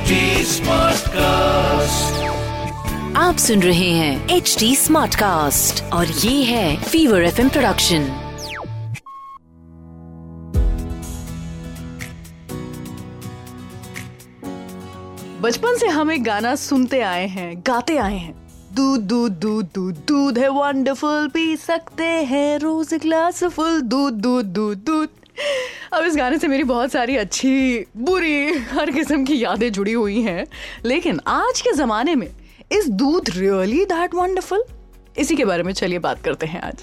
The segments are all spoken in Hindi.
HD Smartcast. आप सुन रहे हैं एच डी स्मार्ट कास्ट और ये है फीवर एफ़ प्रोडक्शन बचपन से हम एक गाना सुनते आए हैं गाते आए हैं। दूध दूध दूध दूध दूध है वंडरफुल पी सकते हैं रोज ग्लास फुल दूध दूध दूध दूध। अब इस गाने से मेरी बहुत सारी अच्छी, बुरी, हर किस्म की यादें जुड़ी हुई हैं। लेकिन आज के ज़माने में, इस दूध रियली दैट वंडरफुल इसी के बारे में चलिए बात करते हैं आज।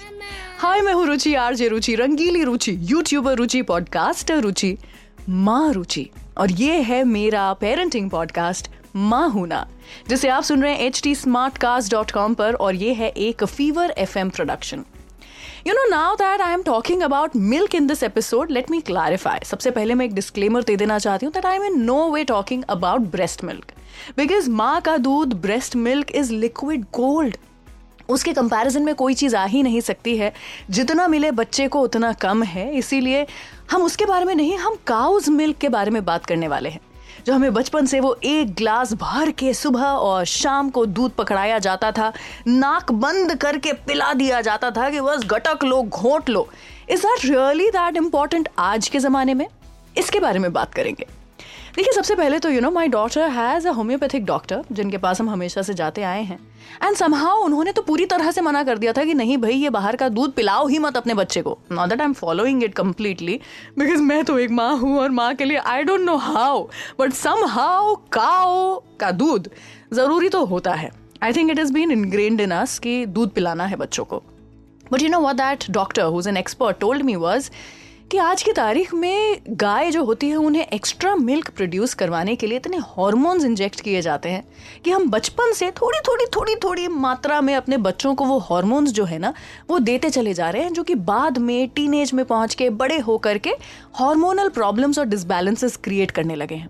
हाय, मैं हूँ रुचि आर जे रुचि, रंगीली रुचि यूट्यूबर रुचि पॉडकास्टर रुचि, माँ रुचि। और ये है मेरा पेरेंटिंग पॉडकास्ट माँ हूना जिसे आप सुन रहे हैं एच टी पर, और ये है एक fever F M production you know now that I am talking about milk in this episode let me clarify सबसे पहले मैं एक डिस्क्लेमर दे देना चाहती हूँ that I am in no way talking about breast milk because माँ का दूध breast milk is liquid gold उसके कंपैरिजन में कोई चीज़ आ ही नहीं सकती है। जितना मिले बच्चे को उतना कम है। इसीलिए हम उसके बारे में नहीं, हम काउज मिल्क के बारे में बात करने वाले हैं। जो हमें बचपन से वो एक ग्लास भर के सुबह और शाम को दूध पकड़ाया जाता था, नाक बंद करके पिला दिया जाता था कि बस गटक लो, घोट लो। Is that really that important आज के ज़माने में? इसके बारे में बात करेंगे। देखिए, सबसे पहले तो you know my daughter has a homeopathic doctor जिनके पास हम हमेशा से जाते आए हैं। एंड समहाउ उन्होंने तो पूरी तरह से मना कर दिया था कि नहीं भाई, ये बाहर का दूध पिलाओ ही मत अपने बच्चे को। Not that I am following it completely because मैं तो एक माँ हूँ और माँ के लिए I don't know how but somehow काओ का दूध ज़रूरी तो होता है। I think it is been ingrained in us कि दूध पिलाना है बच्चों को। But you know what that doctor who's an expert told me was कि आज की तारीख में गाय जो होती है, उन्हें एक्स्ट्रा मिल्क प्रोड्यूस करवाने के लिए इतने हॉर्मोन्स इंजेक्ट किए जाते हैं कि हम बचपन से थोड़ी थोड़ी थोड़ी थोड़ी मात्रा में अपने बच्चों को वो हॉर्मोन्स जो है ना, वो देते चले जा रहे हैं, जो कि बाद में टीनेज में पहुँच के, बड़े होकर के हॉर्मोनल प्रॉब्लम्स और डिसबैलेंसेस क्रिएट करने लगे हैं।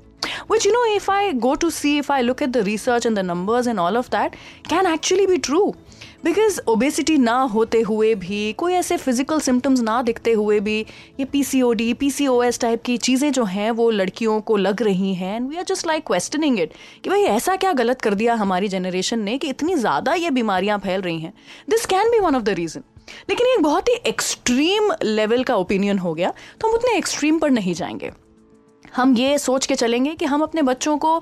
Which, you know, if i go to see, if i look at the research and the numbers and all of that, can actually be true because obesity ना होते हुए भी, कोई ऐसे फ़िज़िकल सिम्टम्स ना दिखते हुए भी, ये P C O D P C O S type की चीज़ें जो हैं, वो लड़कियों को लग रही हैं and we are just like questioning it कि भाई ऐसा क्या गलत कर दिया हमारी जनरेशन ने कि इतनी ज़्यादा ये बीमारियाँ फैल रही हैं। This can be one of the reason लेकिन ये बहुत ही एक्सट्रीम लेवल का ओपिनियन हो गया तो हम उतने एक्सट्रीम पर नहीं जाएँगे। हम ये सोच के चलेंगे कि हम अपने बच्चों को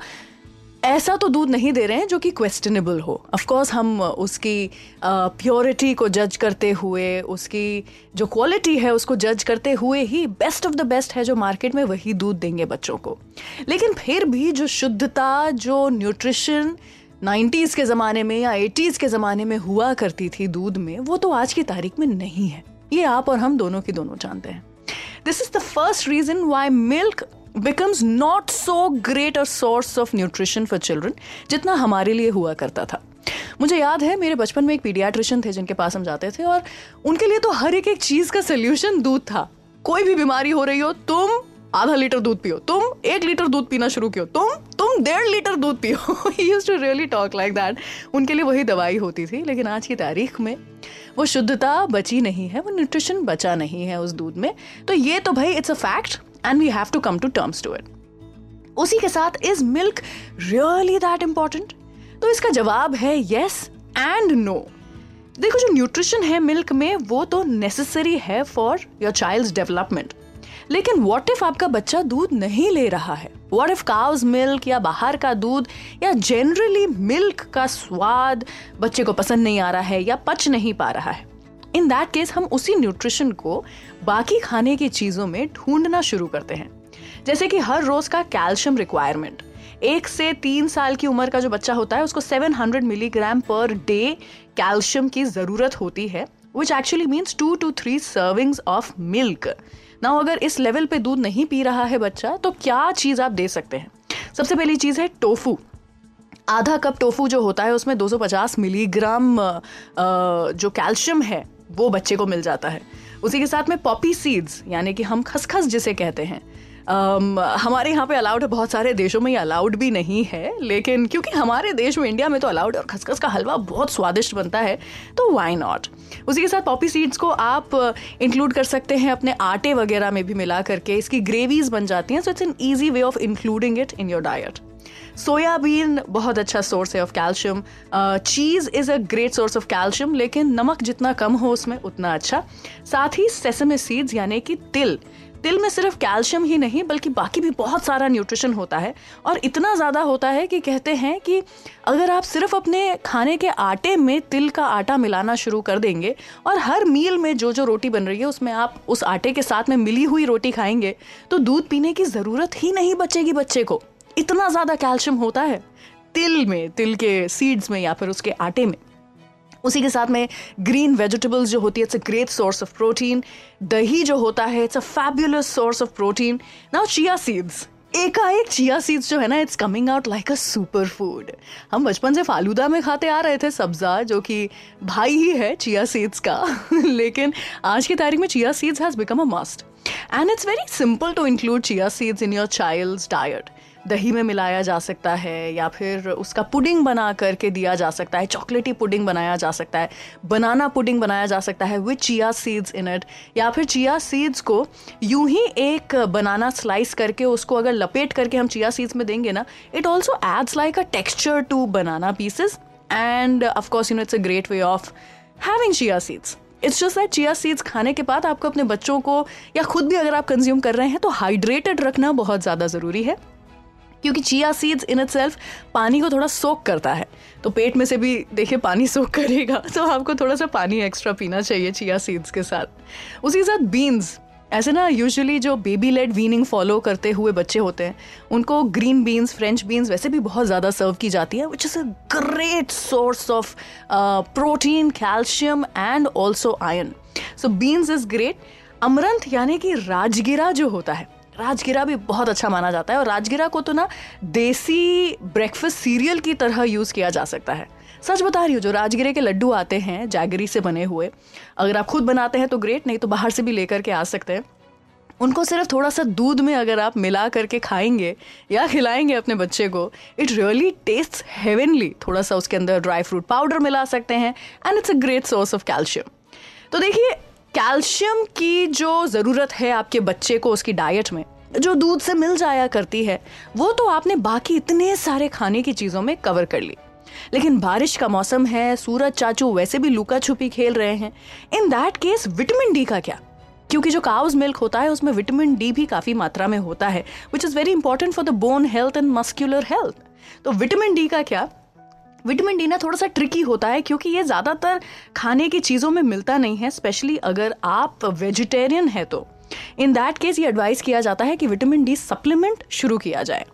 ऐसा तो दूध नहीं दे रहे हैं जो कि क्वेश्चनेबल हो। ऑफ़ कोर्स हम उसकी प्योरिटी को जज करते हुए, उसकी जो क्वालिटी है, उसको जज करते हुए ही बेस्ट ऑफ़ द बेस्ट है जो मार्केट में, वही दूध देंगे बच्चों को। लेकिन फिर भी जो शुद्धता, जो न्यूट्रिशन 90s के ज़माने में या 80s के ज़माने में हुआ करती थी दूध में, वो तो आज की तारीख में नहीं है। ये आप और हम दोनों की दोनों जानते हैं। This is the first reason why milk becomes not so great a source of nutrition for children जितना हमारे लिए हुआ करता था। मुझे याद है, मेरे बचपन में एक पीडियाट्रिशियन थे जिनके पास हम जाते थे और उनके लिए तो हर एक एक चीज़ का सोल्यूशन दूध था। कोई भी बीमारी हो रही हो, तुम आधा लीटर दूध पियो, तुम एक लीटर दूध पीना शुरू कियो, तुम तुम डेढ़ लीटर दूध पियो। Use to really talk like that उनके लिए वही दवाई होती थी, लेकिन आज की तारीख में वो शुद्धता बची नहीं है, वो न्यूट्रिशन बचा नहीं है उस दूध में। तो ये तो भाई it's a fact and we have to come to terms to it उसी के साथ is milk really that important तो इसका जवाब है यस एंड नो देखो, जो न्यूट्रिशन है मिल्क में, वो तो नेसेसरी है फॉर योर चाइल्ड डेवलपमेंट लेकिन वॉट इफ़ आपका बच्चा दूध नहीं ले रहा है? वॉट इफ़ काउज मिल्क या बाहर का दूध या जनरली मिल्क का स्वाद बच्चे को पसंद नहीं आ रहा है या पच नहीं पा रहा है? इन दैट केस हम उसी न्यूट्रिशन को बाकी खाने की चीज़ों में ढूंढना शुरू करते हैं। जैसे कि हर रोज का कैल्शियम रिक्वायरमेंट एक से तीन साल की उम्र का जो बच्चा होता है, उसको 700 मिलीग्राम पर डे कैल्शियम की ज़रूरत होती है which actually means two to three servings of milk ना अगर इस लेवल पे दूध नहीं पी रहा है बच्चा तो क्या चीज़ आप दे सकते हैं? सबसे पहली चीज़ है टोफू आधा कप टोफू जो होता है, उसमें 250 मिलीग्राम जो कैल्शियम है वो बच्चे को मिल जाता है। उसी के साथ में पॉपी सीड्स यानी कि हम खसखस जिसे कहते हैं। Um, हमारे यहाँ पे अलाउड है बहुत सारे देशों में ये अलाउड भी नहीं है लेकिन क्योंकि हमारे देश में इंडिया में तो अलाउड और खसखस का हलवा बहुत स्वादिष्ट बनता है तो वाई नॉट उसी के साथ पॉपी सीड्स को आप इंक्लूड कर सकते हैं अपने आटे वगैरह में भी मिला करके इसकी ग्रेवीज बन जाती हैं so it's an easy way of including it in your diet soybean बहुत अच्छा सोर्स है of calcium cheese is a great source of calcium लेकिन नमक जितना कम हो उसमें उतना अच्छा. साथ ही सेसमे सीड्स यानी कि तिल. तिल में सिर्फ़ कैल्शियम ही नहीं, बल्कि बाकी भी बहुत सारा न्यूट्रिशन होता है. और इतना ज़्यादा होता है कि कहते हैं कि अगर आप सिर्फ़ अपने खाने के आटे में तिल का आटा मिलाना शुरू कर देंगे और हर मील में जो जो रोटी बन रही है, उसमें आप उस आटे के साथ में मिली हुई रोटी खाएँगे तो दूध पीने की ज़रूरत ही नहीं बचेगी बच्चे को. इतना ज़्यादा कैल्शियम होता है तिल में, तिल के सीड्स में या फिर उसके आटे में। उसी के साथ में ग्रीन वेजिटेबल्स जो होती है it's a great source of protein दही जो होता है it's a fabulous source of protein now chia seeds एकाएक चिया सीड्स जो है ना it's coming out like a super food हम बचपन से फालूदा में खाते आ रहे थे सब्जा, जो कि भाई ही है चिया सीड्स का। लेकिन आज की तारीख में chia seeds has become a must and it's very simple to include chia seeds in your child's diet दही में मिलाया जा सकता है या फिर उसका पुडिंग बना करके दिया जा सकता है, चॉकलेटी पुडिंग बनाया जा सकता है, बनाना पुडिंग बनाया जा सकता है with chia seeds in it या फिर चिया सीड्स को यूँ ही एक बनाना स्लाइस करके उसको अगर लपेट करके हम चिया सीड्स में देंगे ना it also adds like a texture to banana pieces and of course you know it's a great way of having chia seeds it's just that chia seeds खाने के बाद आपको अपने बच्चों को या खुद भी अगर आप कंज्यूम कर रहे हैं तो हाइड्रेटेड रखना बहुत ज़्यादा ज़रूरी है। क्योंकि चिया सीड्स इन इट पानी को थोड़ा सोक करता है। तो पेट में से भी देखिए पानी सोक करेगा तो आपको थोड़ा सा पानी एक्स्ट्रा पीना चाहिए चिया सीड्स के साथ। उसी के साथ बीन्स ऐसे ना यूजुअली जो बेबी लेड वीनिंग फॉलो करते हुए बच्चे होते हैं, उनको ग्रीन बीन्स फ्रेंच बीन्स वैसे भी बहुत ज़्यादा सर्व की जाती है which is a great source of protein calcium and also iron soybeans is great amaranth यानी कि राजगिरा जो होता है राजगिरा भी बहुत अच्छा माना जाता है और राजगिरा को तो ना देसी ब्रेकफास्ट सीरियल की तरह यूज़ किया जा सकता है। सच बता रही हूँ, जो राजगिरे के लड्डू आते हैं, जैगरी से बने हुए, अगर आप खुद बनाते हैं तो ग्रेट नहीं तो बाहर से भी लेकर के आ सकते हैं। उनको सिर्फ़ थोड़ा सा दूध में अगर आप मिला करके खाएँगे या खिलाएँगे अपने बच्चे को इट रियली टेस्ट हेवनली थोड़ा सा उसके अंदर ड्राई फ्रूट पाउडर मिला सकते हैं and it's a great source of calcium तो देखिए कैल्शियम की जो ज़रूरत है आपके बच्चे को उसकी डाइट में, जो दूध से मिल जाया करती है, वो तो आपने बाकी इतने सारे खाने की चीज़ों में कवर कर ली। लेकिन बारिश का मौसम है, सूरज चाचू वैसे भी लुका छुपी खेल रहे हैं। In that case vitamin D का क्या? क्योंकि जो काउज मिल्क होता है, उसमें विटामिन डी भी काफ़ी मात्रा में होता है which is very important for the bone health and muscular health तो विटामिन डी का क्या? विटामिन डी ना थोड़ा सा ट्रिकी होता है, क्योंकि ये ज़्यादातर खाने की चीज़ों में मिलता नहीं है स्पेशली अगर आप वेजिटेरियन है तो। इन दैट केस ये एडवाइस किया जाता है कि विटामिन डी सप्लीमेंट शुरू किया जाए।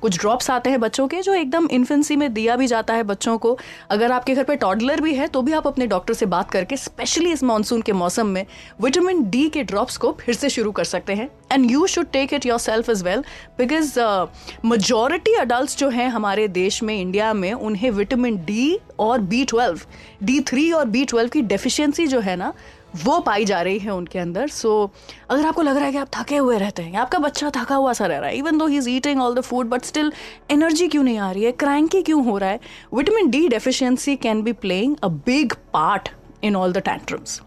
कुछ ड्रॉप्स आते हैं बच्चों के जो एकदम इन्फेंसी में दिया भी जाता है बच्चों को। अगर आपके घर पर टॉडलर भी है तो भी आप अपने डॉक्टर से बात करके स्पेशली इस मानसून के मौसम में विटामिन डी के ड्रॉप्स को फिर से शुरू कर सकते हैं। And you should take it yourself as well because majority adult जो हैं हमारे देश में इंडिया में, उन्हें विटामिन डी और बी ट्वेल्व डी थ्री और बी ट्वेल्व की डेफिशिएंसी जो है ना वो पाई जा रही है उनके अंदर। सो so, अगर आपको लग रहा है कि आप थके हुए रहते हैं आपका बच्चा थका हुआ सा रह रहा है even though he is eating all the food but still energy क्यों नहीं आ रही है? क्रैंकी क्यों हो रहा है? Vitamin D deficiency can be playing a big part in all the tantrums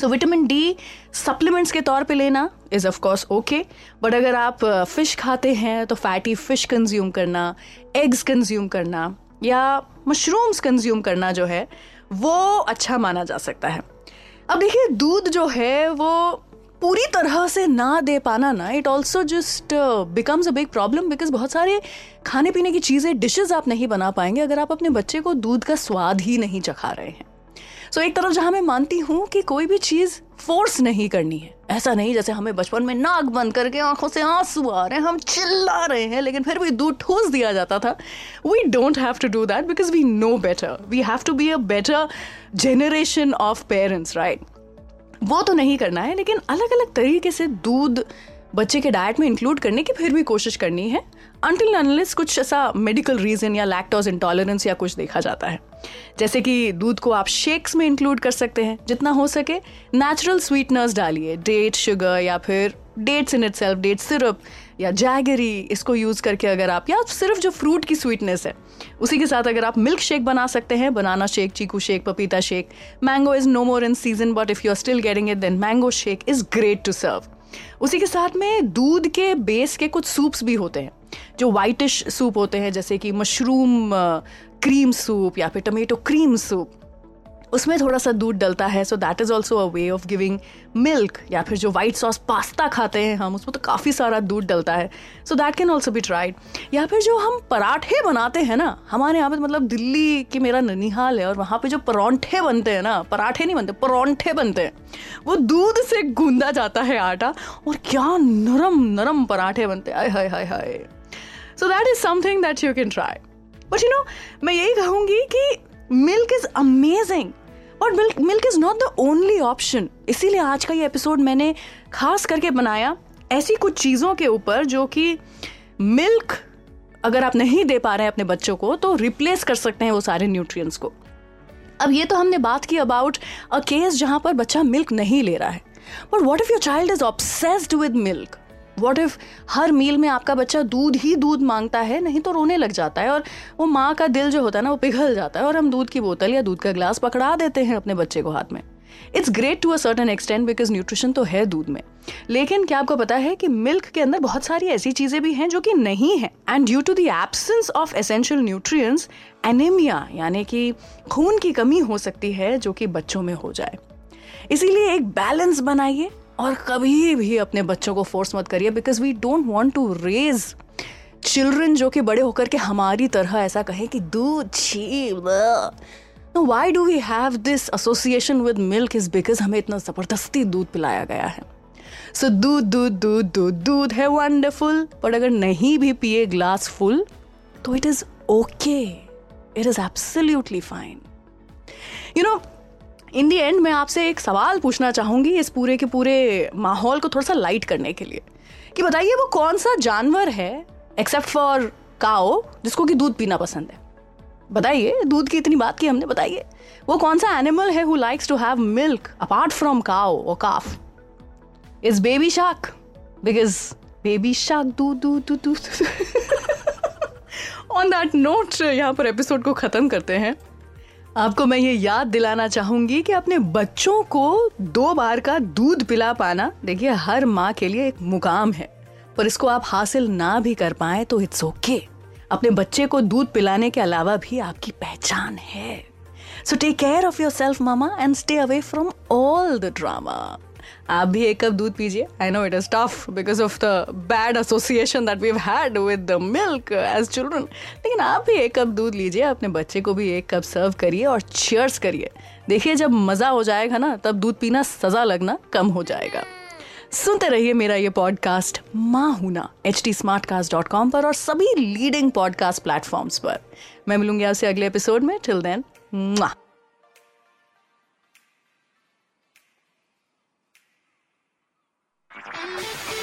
so vitamin D supplements के तौर पे लेना is of course okay but अगर आप फ़िश uh, खाते हैं तो फैटी फ़िश कंज्यूम करना एग्स कंज्यूम करना या मशरूम्स कंज्यूम करना जो है वो अच्छा माना जा सकता है। अब देखिए दूध जो है वो पूरी तरह से ना दे पाना ना it also just becomes a big problem because बहुत सारे खाने पीने की चीज़ें डिशेज आप नहीं बना पाएँगे अगर आप अपने बच्चे को दूध का स्वाद ही नहीं चखा रहे हैं। सो so, एक तरफ़ जहाँ मैं मानती हूँ कि कोई भी चीज़ फोर्स नहीं करनी है। ऐसा नहीं जैसे हमें बचपन में नाक बंद करके आँखों से आँसू आ रहे हैं, हम चिल्ला रहे हैं, लेकिन फिर भी दूध ठूस दिया जाता था। We don't have to do that because we know better we have to be a better generation of parents right वो तो नहीं करना है, लेकिन अलग अलग तरीके से दूध बच्चे के डाइट में इंक्लूड करने की फिर भी कोशिश करनी है। अनटिल अनलेस कुछ ऐसा मेडिकल रीजन या लैक्टोज इंटॉलरेंस या कुछ देखा जाता है। जैसे कि दूध को आप शेक्स में इंक्लूड कर सकते हैं, जितना हो सके। नेचुरल स्वीटनर्स डालिए डेट शुगर या फिर dates in itself date syrup या जैगरी इसको यूज़ करके अगर आप, या सिर्फ़ जो फ्रूट की स्वीटनेस है, उसी के साथ अगर आप मिल्क शेक बना सकते हैं बनाना शेक चीकू शेक पपीता shake mango is no more in season but if you are still getting it then mango shake is great to serve उसी के साथ में दूध के बेस के कुछ सूप्स भी होते हैं। जो वाइटिश सूप होते हैं, जैसे कि मशरूम क्रीम सूप या फिर टमेटो क्रीम सूप उसमें थोड़ा सा दूध डलता है। So that is also a way of giving milk या फिर जो वाइट सॉस पास्ता खाते हैं हम, उसमें तो काफ़ी सारा दूध डलता है। So that can also be tried या फिर जो हम पराठे बनाते हैं ना, हमारे यहाँ पे मतलब दिल्ली की मेरा ननिहाल है और वहाँ पे जो परौंठे बनते हैं ना, पराठे नहीं बनते, परौंठे बनते हैं, वो दूध से गूंदा जाता है आटा और क्या नरम नरम पराठे बनते हैं। हाय हाय हाय। So that is something that you can try but you know मैं यही कहूँगी कि मिल्क इज़ अमेजिंग और milk milk is not the only option इसीलिए आज का ये एपिसोड मैंने खास करके बनाया ऐसी कुछ चीज़ों के ऊपर जो कि मिल्क अगर आप नहीं दे पा रहे हैं अपने बच्चों को तो रिप्लेस कर सकते हैं वो सारे न्यूट्रिएंट्स को। अब ये तो हमने बात की अबाउट अ केस जहाँ पर बच्चा मिल्क नहीं ले रहा है। But what if your child is obsessed with milk what if her meal में आपका बच्चा दूध ही दूध माँगता है, नहीं तो रोने लग जाता है और वो माँ का दिल जो होता है ना, वो पिघल जाता है और हम दूध की बोतल या दूध का ग्लास पकड़ा देते हैं अपने बच्चे को हाथ में। It's great to a certain extent because nutrition तो है दूध में। लेकिन क्या आपको पता है कि मिल्क के अंदर बहुत सारी ऐसी चीज़ें भी हैं जो कि नहीं है। And due to the absence of essential nutrients anaemia यानी कि खून की कमी हो सकती है जो कि बच्चों में हो जाए। इसीलिए एक बैलेंस बनाइए। और कभी भी अपने बच्चों को फोर्स मत करिए because we don't want to raise children जो कि बड़े होकर के हमारी तरह ऐसा कहे कि छी why do we have this association with milk is because हमें इतना ज़बरदस्ती दूध पिलाया गया है। सो दूध दूध दूध दूध दूध है वंडरफुल बट अगर नहीं भी पिए ग्लास फुल तो it is okay it is absolutely fine you know in the end मैं आपसे एक सवाल पूछना चाहूँगी इस पूरे के पूरे माहौल को थोड़ा सा लाइट करने के लिए। कि बताइए, वो कौन सा जानवर है एक्सेप्ट फॉर काओ जिसको कि दूध पीना पसंद है? बताइए, दूध की इतनी बात की हमने, बताइए। वो कौन सा एनिमल है who likes to have milk apart from cow और calf is baby shark because baby shark दूध दूध दूध दूध। ऑन दैट नोट यहाँ पर एपिसोड को खत्म करते हैं। आपको मैं ये याद दिलाना चाहूँगी कि अपने बच्चों को दो बार का दूध पिला पाना, देखिए, हर माँ के लिए एक मुकाम है। पर इसको आप हासिल ना भी कर पाए तो इट्स ओके अपने बच्चे को दूध पिलाने के अलावा भी आपकी पहचान है। So take care of yourself mama and stay away from all the drama आप भी एक कप दूध पीजिए। I know it is tough because of the bad association that we had with the milk as children लेकिन आप भी एक कप दूध लीजिए, अपने बच्चे को भी एक कप सर्व करिए और चेयर्स करिए। देखिए, जब मज़ा हो जाएगा ना, तब दूध पीना, सज़ा लगना कम हो जाएगा। सुनते रहिए मेरा ये पॉडकास्ट माँ हूना H T Smartcast dot com पर और सभी लीडिंग पॉडकास्ट प्लेटफॉर्म्स पर। मैं मिलूँगी आपसे अगले एपिसोड में। Till then